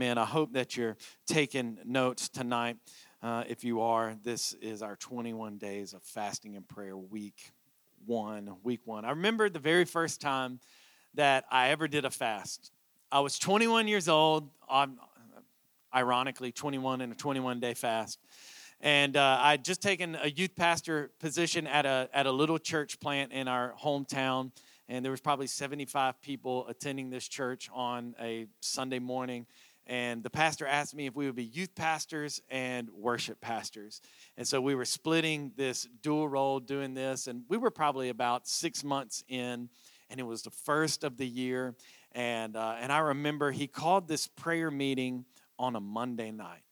Amen. I hope that you're taking notes tonight. Uh, if you are, this is our 21 days of fasting and prayer week one, week one. I remember the very first time that I ever did a fast. I was 21 years old, I'm, ironically, 21 in a 21 day fast. And uh, I'd just taken a youth pastor position at a, at a little church plant in our hometown and there was probably 75 people attending this church on a Sunday morning. And the pastor asked me if we would be youth pastors and worship pastors. And so we were splitting this dual role doing this. And we were probably about six months in, and it was the first of the year. And, uh, and I remember he called this prayer meeting on a Monday night.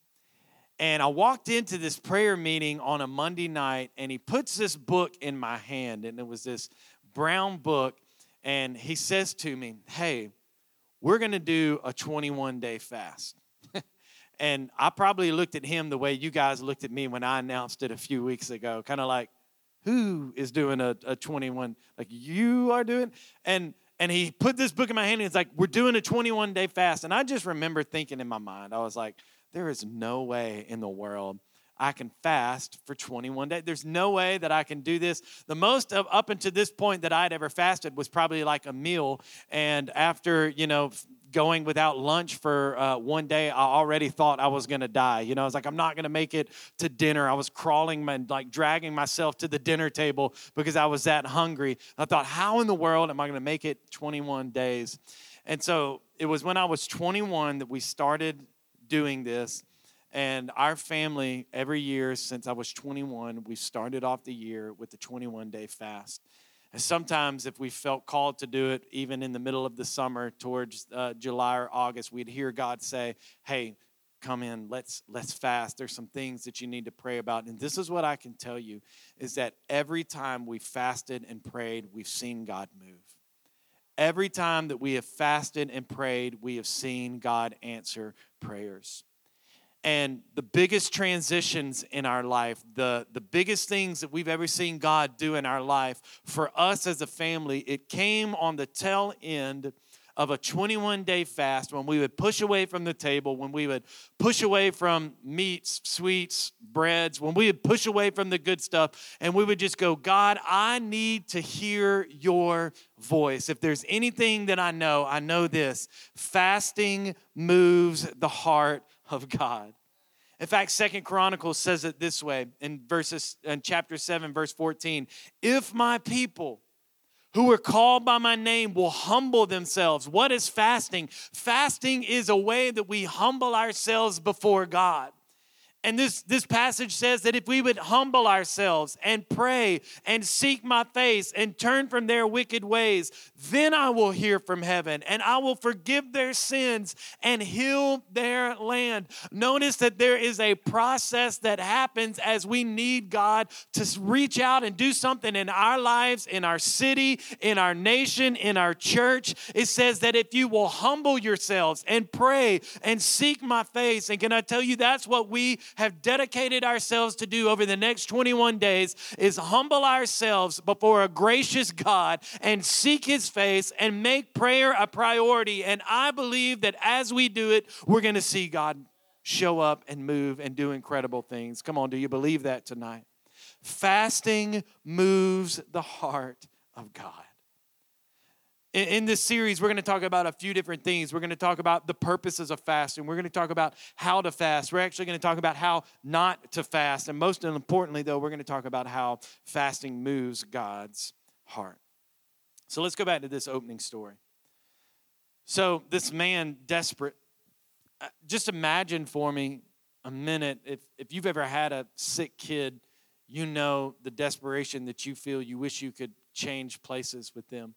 And I walked into this prayer meeting on a Monday night, and he puts this book in my hand, and it was this brown book and he says to me, Hey, we're going to do a 21 day fast. and I probably looked at him the way you guys looked at me when I announced it a few weeks ago, kind of like, Who is doing a, a 21? Like, you are doing? And and he put this book in my hand and he's like, We're doing a 21 day fast. And I just remember thinking in my mind, I was like, There is no way in the world I can fast for 21 days. There's no way that I can do this. The most of up until this point that I'd ever fasted was probably like a meal. And after, you know, going without lunch for uh, one day, I already thought I was going to die. You know, I was like, I'm not going to make it to dinner. I was crawling and like dragging myself to the dinner table because I was that hungry. I thought, how in the world am I going to make it 21 days? And so it was when I was 21 that we started doing this. And our family, every year since I was 21, we started off the year with the 21 day fast. And sometimes, if we felt called to do it, even in the middle of the summer, towards uh, July or August, we'd hear God say, Hey, come in let's let's fast. There's some things that you need to pray about. And this is what i can tell you is that every time we fasted and prayed we've seen god move. Every time that we have fasted and prayed we have seen god answer prayers and the biggest transitions in our life, the, the biggest things that we've ever seen God do in our life, for us as a family, it came on the tail end of a 21 day fast when we would push away from the table, when we would push away from meats, sweets, breads, when we would push away from the good stuff, and we would just go, God, I need to hear your voice. If there's anything that I know, I know this fasting moves the heart of God. In fact, Second Chronicles says it this way in verses in chapter 7, verse 14. If my people who are called by my name will humble themselves. What is fasting? Fasting is a way that we humble ourselves before God. And this, this passage says that if we would humble ourselves and pray and seek my face and turn from their wicked ways, then I will hear from heaven and I will forgive their sins and heal their land. Notice that there is a process that happens as we need God to reach out and do something in our lives, in our city, in our nation, in our church. It says that if you will humble yourselves and pray and seek my face, and can I tell you that's what we have dedicated ourselves to do over the next 21 days is humble ourselves before a gracious God and seek his face and make prayer a priority. And I believe that as we do it, we're going to see God show up and move and do incredible things. Come on, do you believe that tonight? Fasting moves the heart of God in this series, we're going to talk about a few different things. We're going to talk about the purposes of fasting. We're going to talk about how to fast. We're actually going to talk about how not to fast. And most importantly, though, we're going to talk about how fasting moves God's heart. So let's go back to this opening story. So, this man, desperate, uh, just imagine for me a minute if, if you've ever had a sick kid, you know the desperation that you feel. You wish you could change places with them.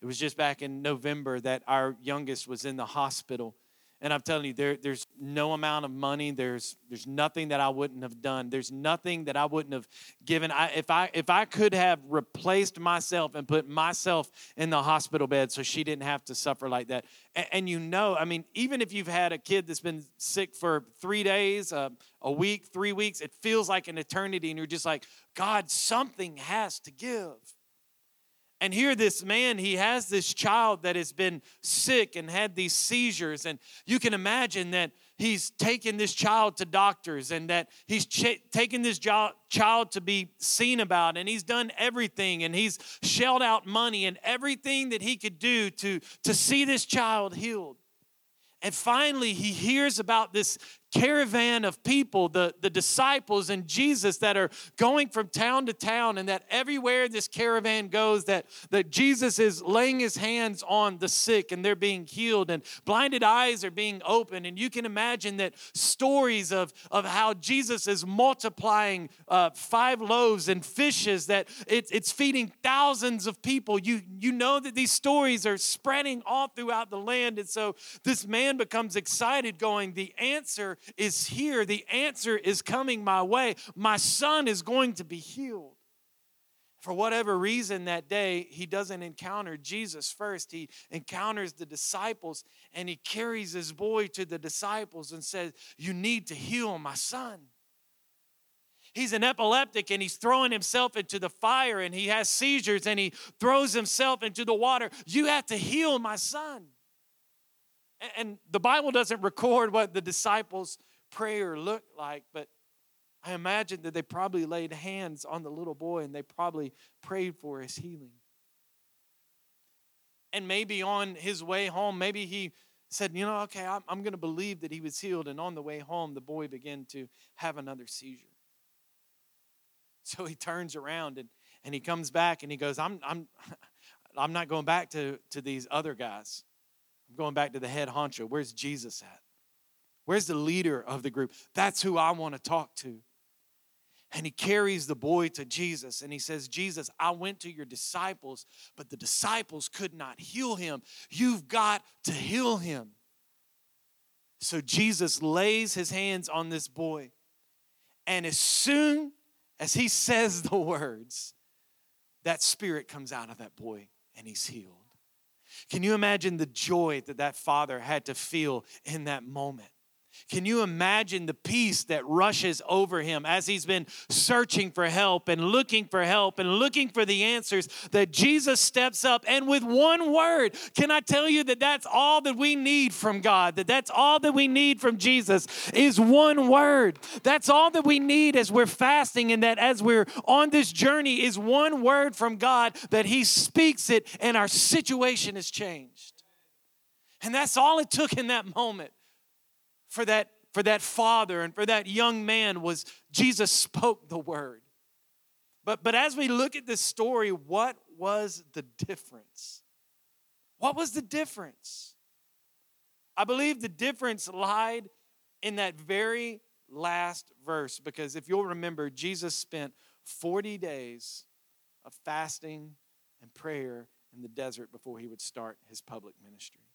It was just back in November that our youngest was in the hospital. And I'm telling you, there, there's no amount of money. There's, there's nothing that I wouldn't have done. There's nothing that I wouldn't have given. I, if, I, if I could have replaced myself and put myself in the hospital bed so she didn't have to suffer like that. And, and you know, I mean, even if you've had a kid that's been sick for three days, uh, a week, three weeks, it feels like an eternity. And you're just like, God, something has to give. And here, this man, he has this child that has been sick and had these seizures. And you can imagine that he's taken this child to doctors and that he's ch- taken this jo- child to be seen about. And he's done everything and he's shelled out money and everything that he could do to, to see this child healed. And finally, he hears about this caravan of people, the, the disciples and Jesus that are going from town to town, and that everywhere this caravan goes, that, that Jesus is laying his hands on the sick and they're being healed, and blinded eyes are being opened. And you can imagine that stories of, of how Jesus is multiplying uh, five loaves and fishes, that it, it's feeding thousands of people. You, you know that these stories are spreading all throughout the land. And so this man becomes excited, going, The answer is here. The answer is coming my way. My son is going to be healed. For whatever reason that day, he doesn't encounter Jesus first. He encounters the disciples and he carries his boy to the disciples and says, You need to heal my son. He's an epileptic and he's throwing himself into the fire and he has seizures and he throws himself into the water. You have to heal my son. And the Bible doesn't record what the disciples' prayer looked like, but I imagine that they probably laid hands on the little boy and they probably prayed for his healing. And maybe on his way home, maybe he said, You know, okay, I'm, I'm going to believe that he was healed. And on the way home, the boy began to have another seizure. So he turns around and, and he comes back and he goes, I'm, I'm, I'm not going back to, to these other guys. I'm going back to the head honcho. Where's Jesus at? Where's the leader of the group? That's who I want to talk to. And he carries the boy to Jesus and he says, Jesus, I went to your disciples, but the disciples could not heal him. You've got to heal him. So Jesus lays his hands on this boy. And as soon as he says the words, that spirit comes out of that boy and he's healed. Can you imagine the joy that that father had to feel in that moment? Can you imagine the peace that rushes over him as he's been searching for help and looking for help and looking for the answers? That Jesus steps up and with one word, can I tell you that that's all that we need from God? That that's all that we need from Jesus is one word. That's all that we need as we're fasting and that as we're on this journey is one word from God that He speaks it and our situation is changed. And that's all it took in that moment for that for that father and for that young man was Jesus spoke the word. But but as we look at this story, what was the difference? What was the difference? I believe the difference lied in that very last verse because if you'll remember, Jesus spent 40 days of fasting and prayer in the desert before he would start his public ministry.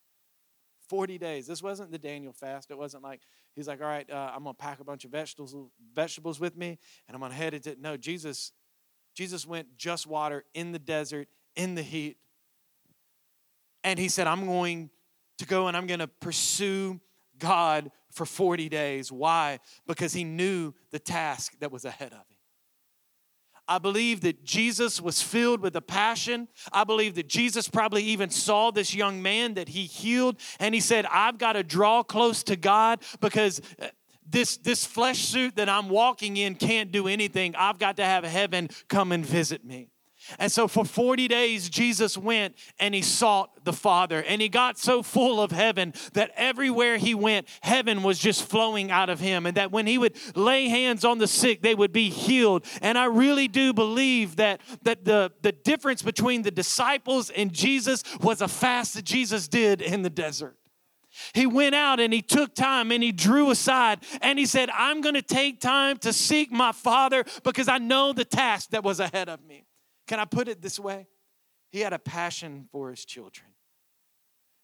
40 days. This wasn't the Daniel fast. It wasn't like he's like, all right, uh, I'm gonna pack a bunch of vegetables vegetables with me, and I'm gonna head into. No, Jesus, Jesus went just water in the desert in the heat, and he said, I'm going to go and I'm gonna pursue God for 40 days. Why? Because he knew the task that was ahead of him. I believe that Jesus was filled with a passion. I believe that Jesus probably even saw this young man that he healed and he said, I've got to draw close to God because uh, this, this flesh suit that I'm walking in can't do anything. I've got to have heaven come and visit me. And so for 40 days, Jesus went and he sought the Father. And he got so full of heaven that everywhere he went, heaven was just flowing out of him. And that when he would lay hands on the sick, they would be healed. And I really do believe that, that the, the difference between the disciples and Jesus was a fast that Jesus did in the desert. He went out and he took time and he drew aside and he said, I'm going to take time to seek my Father because I know the task that was ahead of me. Can I put it this way? He had a passion for his children.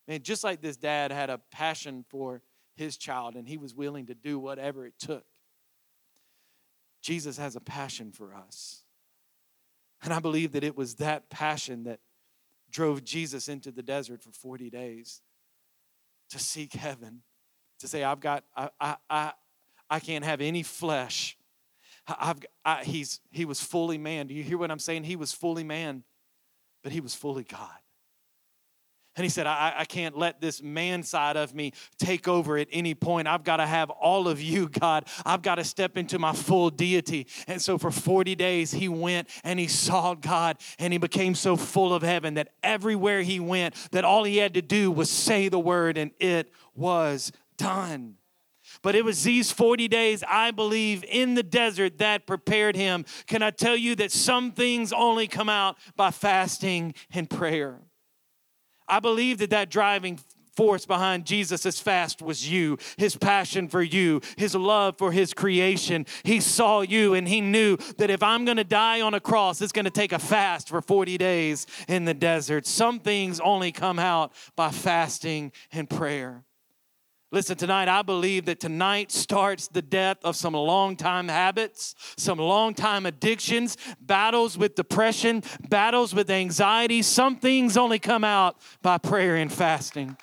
Man, just like this dad had a passion for his child and he was willing to do whatever it took. Jesus has a passion for us. And I believe that it was that passion that drove Jesus into the desert for 40 days to seek heaven, to say, I've got, I, I, I, I can't have any flesh I've, I, he's, he was fully man. Do you hear what I'm saying? He was fully man. but he was fully God. And he said, I, I, can't let this man side of me take over at any point. I've got to have all of you, God. I've got to step into my full deity. And so for 40 days, he went and he saw God and he became so full of heaven that everywhere he went, that all he had to do was say the word and it was done. But it was these 40 days, I believe, in the desert that prepared him. Can I tell you that some things only come out by fasting and prayer? I believe that that driving force behind Jesus' fast was you, his passion for you, his love for his creation. He saw you and he knew that if I'm going to die on a cross, it's going to take a fast for 40 days in the desert. Some things only come out by fasting and prayer. Listen, tonight, I believe that tonight starts the death of some long time habits, some long time addictions, battles with depression, battles with anxiety. Some things only come out by prayer and fasting.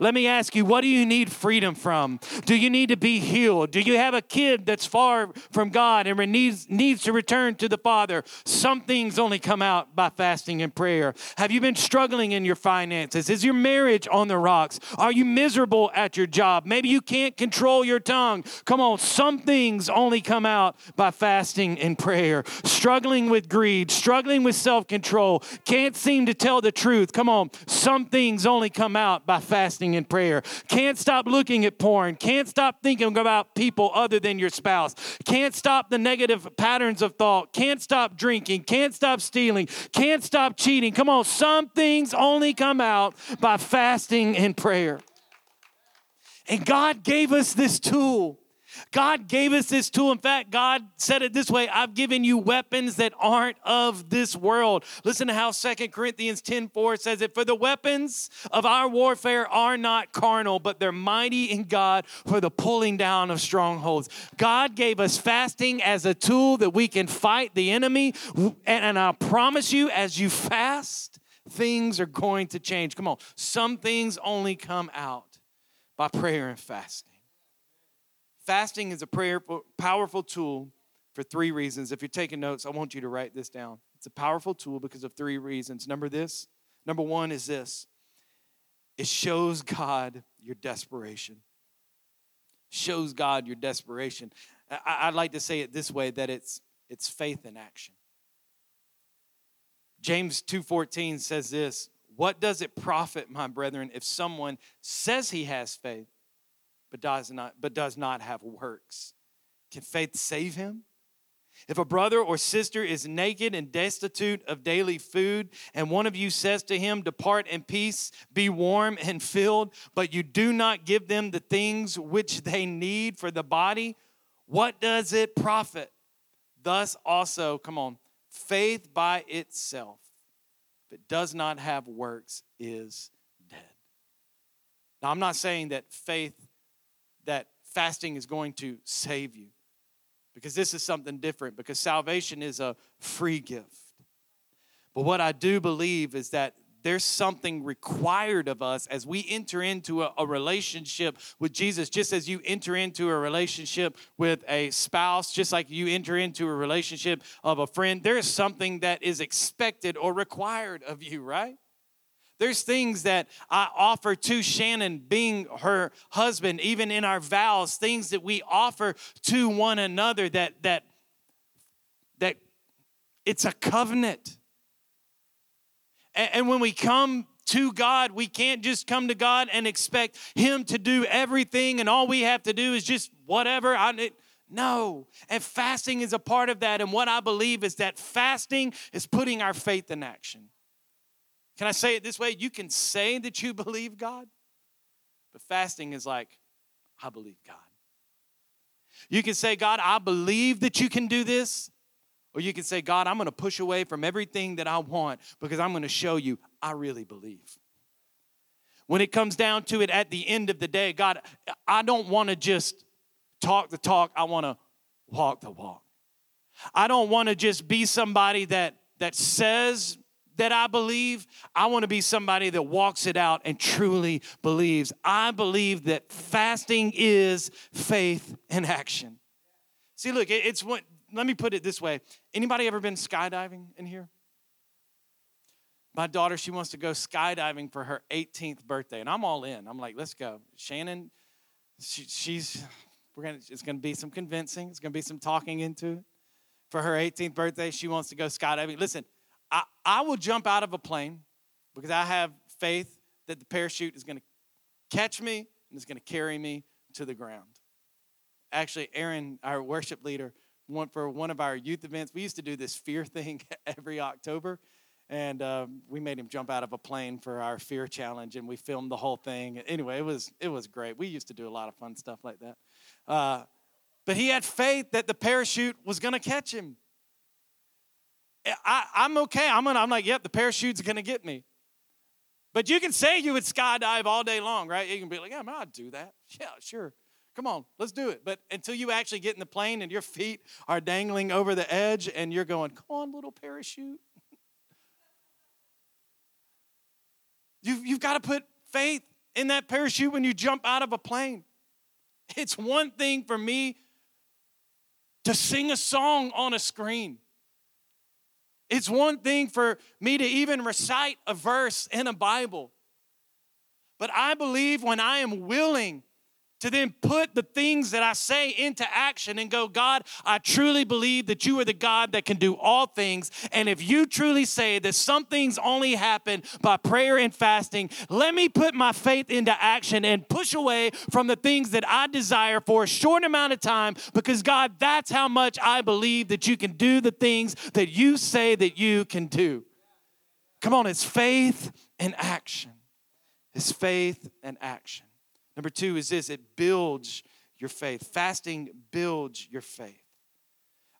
Let me ask you, what do you need freedom from? Do you need to be healed? Do you have a kid that's far from God and needs, needs to return to the Father? Some things only come out by fasting and prayer. Have you been struggling in your finances? Is your marriage on the rocks? Are you miserable at your job? Maybe you can't control your tongue. Come on, some things only come out by fasting and prayer. Struggling with greed, struggling with self control, can't seem to tell the truth. Come on, some things only come out by fasting and prayer. Can't stop looking at porn. Can't stop thinking about people other than your spouse. Can't stop the negative patterns of thought. Can't stop drinking. Can't stop stealing. Can't stop cheating. Come on, some things only come out by fasting and prayer. And God gave us this tool God gave us this tool. In fact, God said it this way I've given you weapons that aren't of this world. Listen to how Second Corinthians 10 4 says it For the weapons of our warfare are not carnal, but they're mighty in God for the pulling down of strongholds. God gave us fasting as a tool that we can fight the enemy. And I promise you, as you fast, things are going to change. Come on, some things only come out by prayer and fasting. Fasting is a prayerful, powerful tool for three reasons. If you're taking notes, I want you to write this down. It's a powerful tool because of three reasons. Number this, number one is this. It shows God your desperation. Shows God your desperation. I'd like to say it this way that it's it's faith in action. James 2:14 says this, "What does it profit, my brethren, if someone says he has faith but does not, but does not have works. Can faith save him? If a brother or sister is naked and destitute of daily food, and one of you says to him, Depart in peace, be warm and filled, but you do not give them the things which they need for the body, what does it profit? Thus also, come on, faith by itself, if it does not have works, is dead. Now, I'm not saying that faith fasting is going to save you. Because this is something different, because salvation is a free gift. But what I do believe is that there's something required of us as we enter into a, a, relationship with Jesus, just as you enter into a relationship with a spouse, just like you enter into a relationship of a friend, there is something that is expected or required of you, right? There's things that I offer to Shannon, being her husband, even in our vows, things that we offer to one another that that that it's a covenant. And, and when we come to God, we can't just come to God and expect Him to do everything, and all we have to do is just whatever. I, no. And fasting is a part of that. And what I believe is that fasting is putting our faith in action. Can I say it this way? You can say that you believe God, but fasting is like, I believe God. You can say, God, I believe that you can do this. Or you can say, God, I'm going to push away from everything that I want because I'm going to show you I really believe. When it comes down to it at the end of the day, God, I don't want to just talk the talk, I want to walk the walk. I don't want to just be somebody that that says that I believe. I want to be somebody that walks it out and truly believes. I believe that fasting is faith in action. See, look, it's what, let me put it this way. Anybody ever been skydiving in here? my daughter, she wants to go skydiving for her 18th birthday, and I'm all in. I'm like, let's go. Shannon, she, she's, we're gonna, it's gonna be some convincing. It's gonna be some talking into it. For her 18th birthday, she wants to go skydiving. Listen, I, I will jump out of a plane because I have faith that the parachute is gonna catch me and it's gonna carry me to the ground. Actually, Aaron, our worship leader, went for one of our youth events. We used to do this fear thing every October and um, we made him jump out of a plane for our fear challenge and we filmed the whole thing anyway it was it was great we used to do a lot of fun stuff like that uh, but he had faith that the parachute was going to catch him I, i'm okay i'm gonna i'm like yep the parachute's going to get me but you can say you would skydive all day long right you can be like yeah man, i'd do that yeah sure Come on, let's do it. But until you actually get in the plane and your feet are dangling over the edge and you're going, come on, little parachute. You've, you've got to put faith in that parachute when you jump out of a plane. It's one thing for me to sing a song on a screen. It's one thing for me to even recite a verse in a Bible. But I believe when I am willing to then put the things that I say into action and go, God, I truly believe that you are the God that can do all things. And if you truly say that some things only happen by prayer and fasting, let me put my faith into action and push away from the things that I desire for a short amount of time because, God, that's how much I believe that you can do the things that you say that you can do. Come on, it's faith and action. It's faith and action. Number two is this it builds your faith. Fasting builds your faith.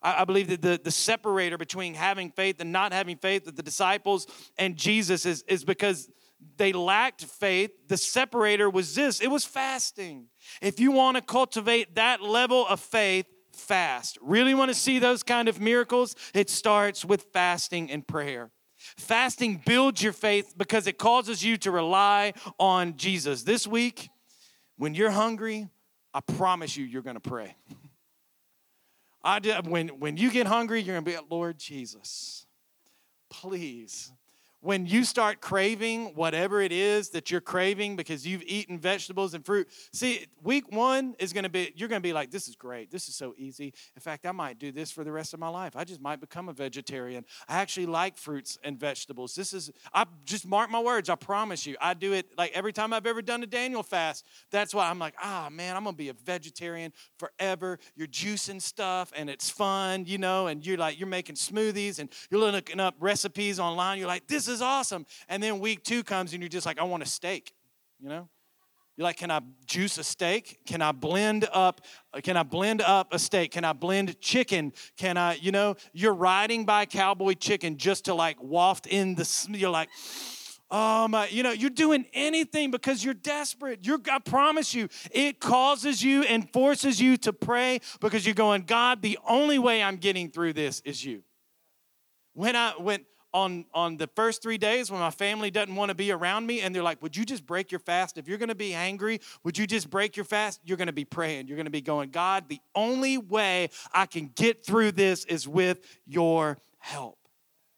I, I believe that the, the separator between having faith and not having faith that the disciples and Jesus is, is because they lacked faith. The separator was this it was fasting. If you want to cultivate that level of faith, fast. Really want to see those kind of miracles? It starts with fasting and prayer. Fasting builds your faith because it causes you to rely on Jesus. This week, when you're hungry, I promise you, you're going to pray. I did, when, when you get hungry, you're going to be, Lord Jesus, please when you start craving whatever it is that you're craving because you've eaten vegetables and fruit see week one is going to be you're going to be like this is great. This is so easy. In fact i might do this for the rest of my life. I just might become a vegetarian. I actually like fruits and vegetables. This is i just mark my words. I promise you i do it like every time i've ever done a daniel fast that's why i'm like ah oh, man i'm going to be a vegetarian forever. You're juicing stuff and it's fun you know and you're like you're making smoothies and you're looking up recipes online. You're like this is awesome. And then week two comes and you're just like, I want a steak, you know? You're like, can I juice a steak? Can I blend up? Can I blend up a steak? Can I blend chicken? Can I, you know, you're riding by cowboy chicken just to like waft in the, you're like, oh my, you know, you're doing anything because you're desperate. You're, I promise you, it causes you and forces you to pray because you're going, God, the only way I'm getting through this is you. When I, when, on, on the first three days when my family doesn't want to be around me and they're like, Would you just break your fast? If you're going to be angry, would you just break your fast? You're going to be praying. You're going to be going, God, the only way I can get through this is with your help.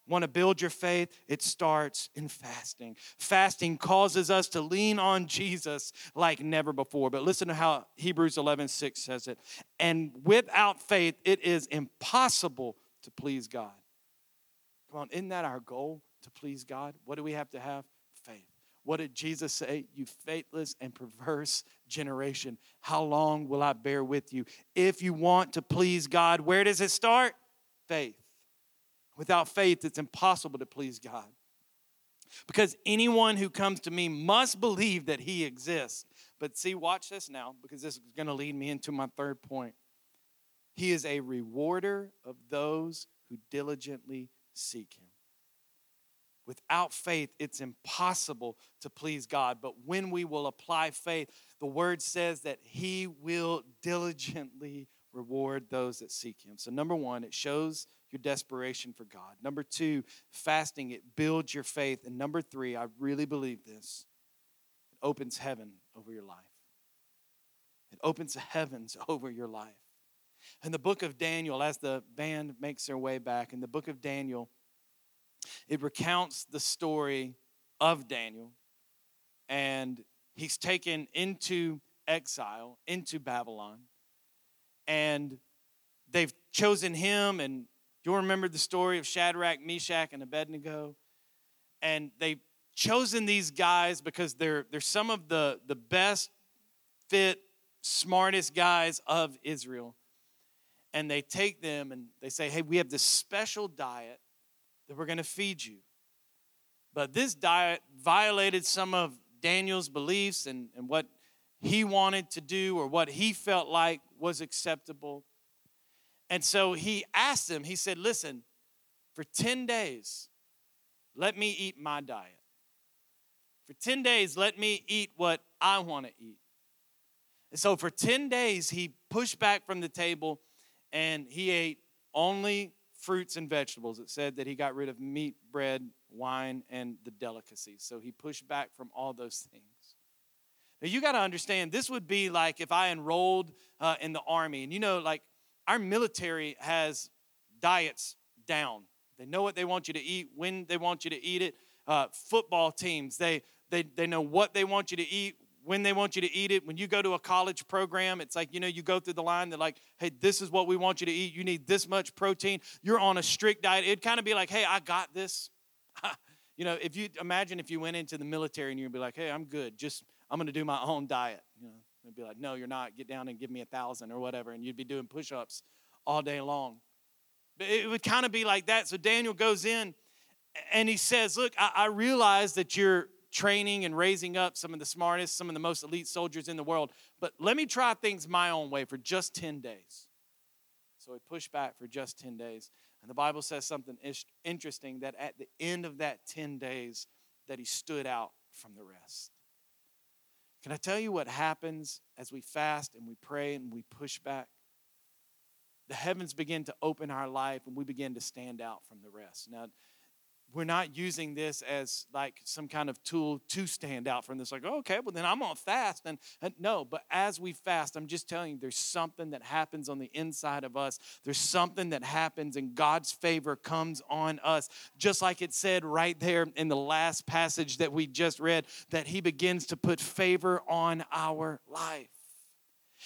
Want to build your faith? It starts in fasting. Fasting causes us to lean on Jesus like never before. But listen to how Hebrews 11 6 says it. And without faith, it is impossible to please God. Come on, isn't that our goal to please God? What do we have to have? Faith. What did Jesus say? You faithless and perverse generation, how long will I bear with you? If you want to please God, where does it start? Faith. Without faith, it's impossible to please God. Because anyone who comes to me must believe that he exists. But see, watch this now, because this is going to lead me into my third point. He is a rewarder of those who diligently seek Him. Without faith, it's impossible to please God. But when we will apply faith, the word says that He will diligently reward those that seek Him. So, number one, it shows your desperation for God. Number two, fasting, it builds your faith. And number three, I really believe this it opens heaven over your life. It opens the heavens over your life. In the book of Daniel, as the band makes their way back, in the book of Daniel, It recounts the story of Daniel, and he's taken into exile, into Babylon, and they've chosen him. And you'll remember the story of Shadrach, Meshach, and Abednego. And they've chosen these guys because they're, they're some of the, the best fit, smartest guys of Israel. And they take them and they say, hey, we have this special diet that we're going to feed you. But this diet violated some of Daniel's beliefs and, and what he wanted to do or what he felt like was acceptable. And so he asked them, he said, Listen, for 10 days, let me eat my diet. For 10 days, let me eat what I want to eat. And so for 10 days, he pushed back from the table and he ate only fruits and vegetables. It said that he got rid of meat, bread, wine, and the delicacies. So he pushed back from all those things. Now you got to understand, this would be like if I enrolled uh, in the army. And you know, like our military has diets down. They know what they want you to eat, when they want you to eat it. Uh, football teams, they, they, they know what they want you to eat, when they want you to eat it. When you go to a college program, it's like, you know, you go through the line, they're like, hey, this is what we want you to eat. You need this much protein. You're on a strict diet. It'd kind of be like, hey, I got this. you know, if you imagine if you went into the military and you'd be like, hey, I'm good. Just, I'm going to do my own diet. You know, they'd be like, no, you're not. Get down and give me a thousand or whatever. And you'd be doing push ups all day long. But it would kind of be like that. So Daniel goes in and he says, Look, I, I realize that you're training and raising up some of the smartest, some of the most elite soldiers in the world. But let me try things my own way for just 10 days. So he pushed back for just 10 days. And the Bible says something interesting that at the end of that 10 days that he stood out from the rest. Can I tell you what happens as we fast and we pray and we push back? The heavens begin to open our life and we begin to stand out from the rest. Now, we're not using this as like some kind of tool to stand out from this like oh, okay well then i'm on fast and, and, uh, no but as we fast i'm just telling you there's something that happens on the inside of us. There's something that happens and god's favor comes on us. Just like it said right there in the last passage that we just read that he begins to put favor on our life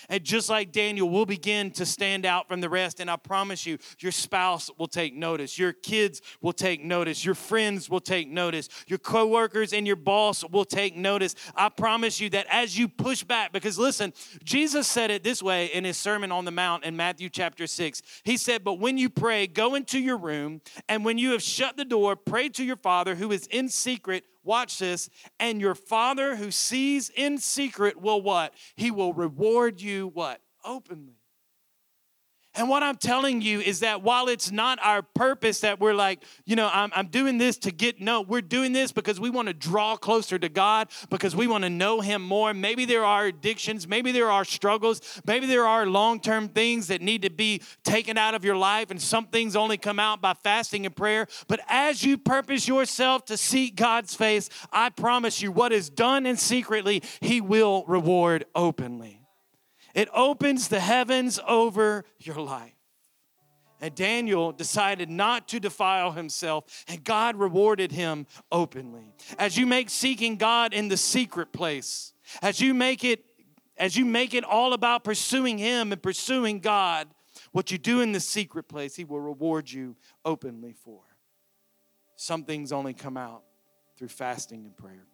and just like Daniel, we'll begin to stand out from the rest. And I promise you, your spouse will take notice. Your kids will take notice. Your friends will take notice. Your coworkers and your boss will take notice. I promise you that as you push back, because listen, Jesus said it this way in his Sermon on the Mount in Matthew chapter 6. He said, But when you pray, go into your room, and when you have shut the door, pray to your Father who is in secret watch this, and your Father who sees in secret will what? He will reward you what? Openly. And what I'm telling you is that while it's not our purpose that we're like, you know, I'm, I'm doing this to get, no, we're doing this because we want to draw closer to God, because we want to know Him more. Maybe there are addictions, maybe there are struggles, maybe there are long term things that need to be taken out of your life, and some things only come out by fasting and prayer. But as you purpose yourself to seek God's face, I promise you, what is done in secretly, He will reward openly. It opens the heavens over your life. And Daniel decided not to defile himself, and God rewarded him openly. As you make seeking God in the secret place, as you make it as you make it all about pursuing him and pursuing God, what you do in the secret place, he will reward you openly for. Some things only come out through fasting and prayer.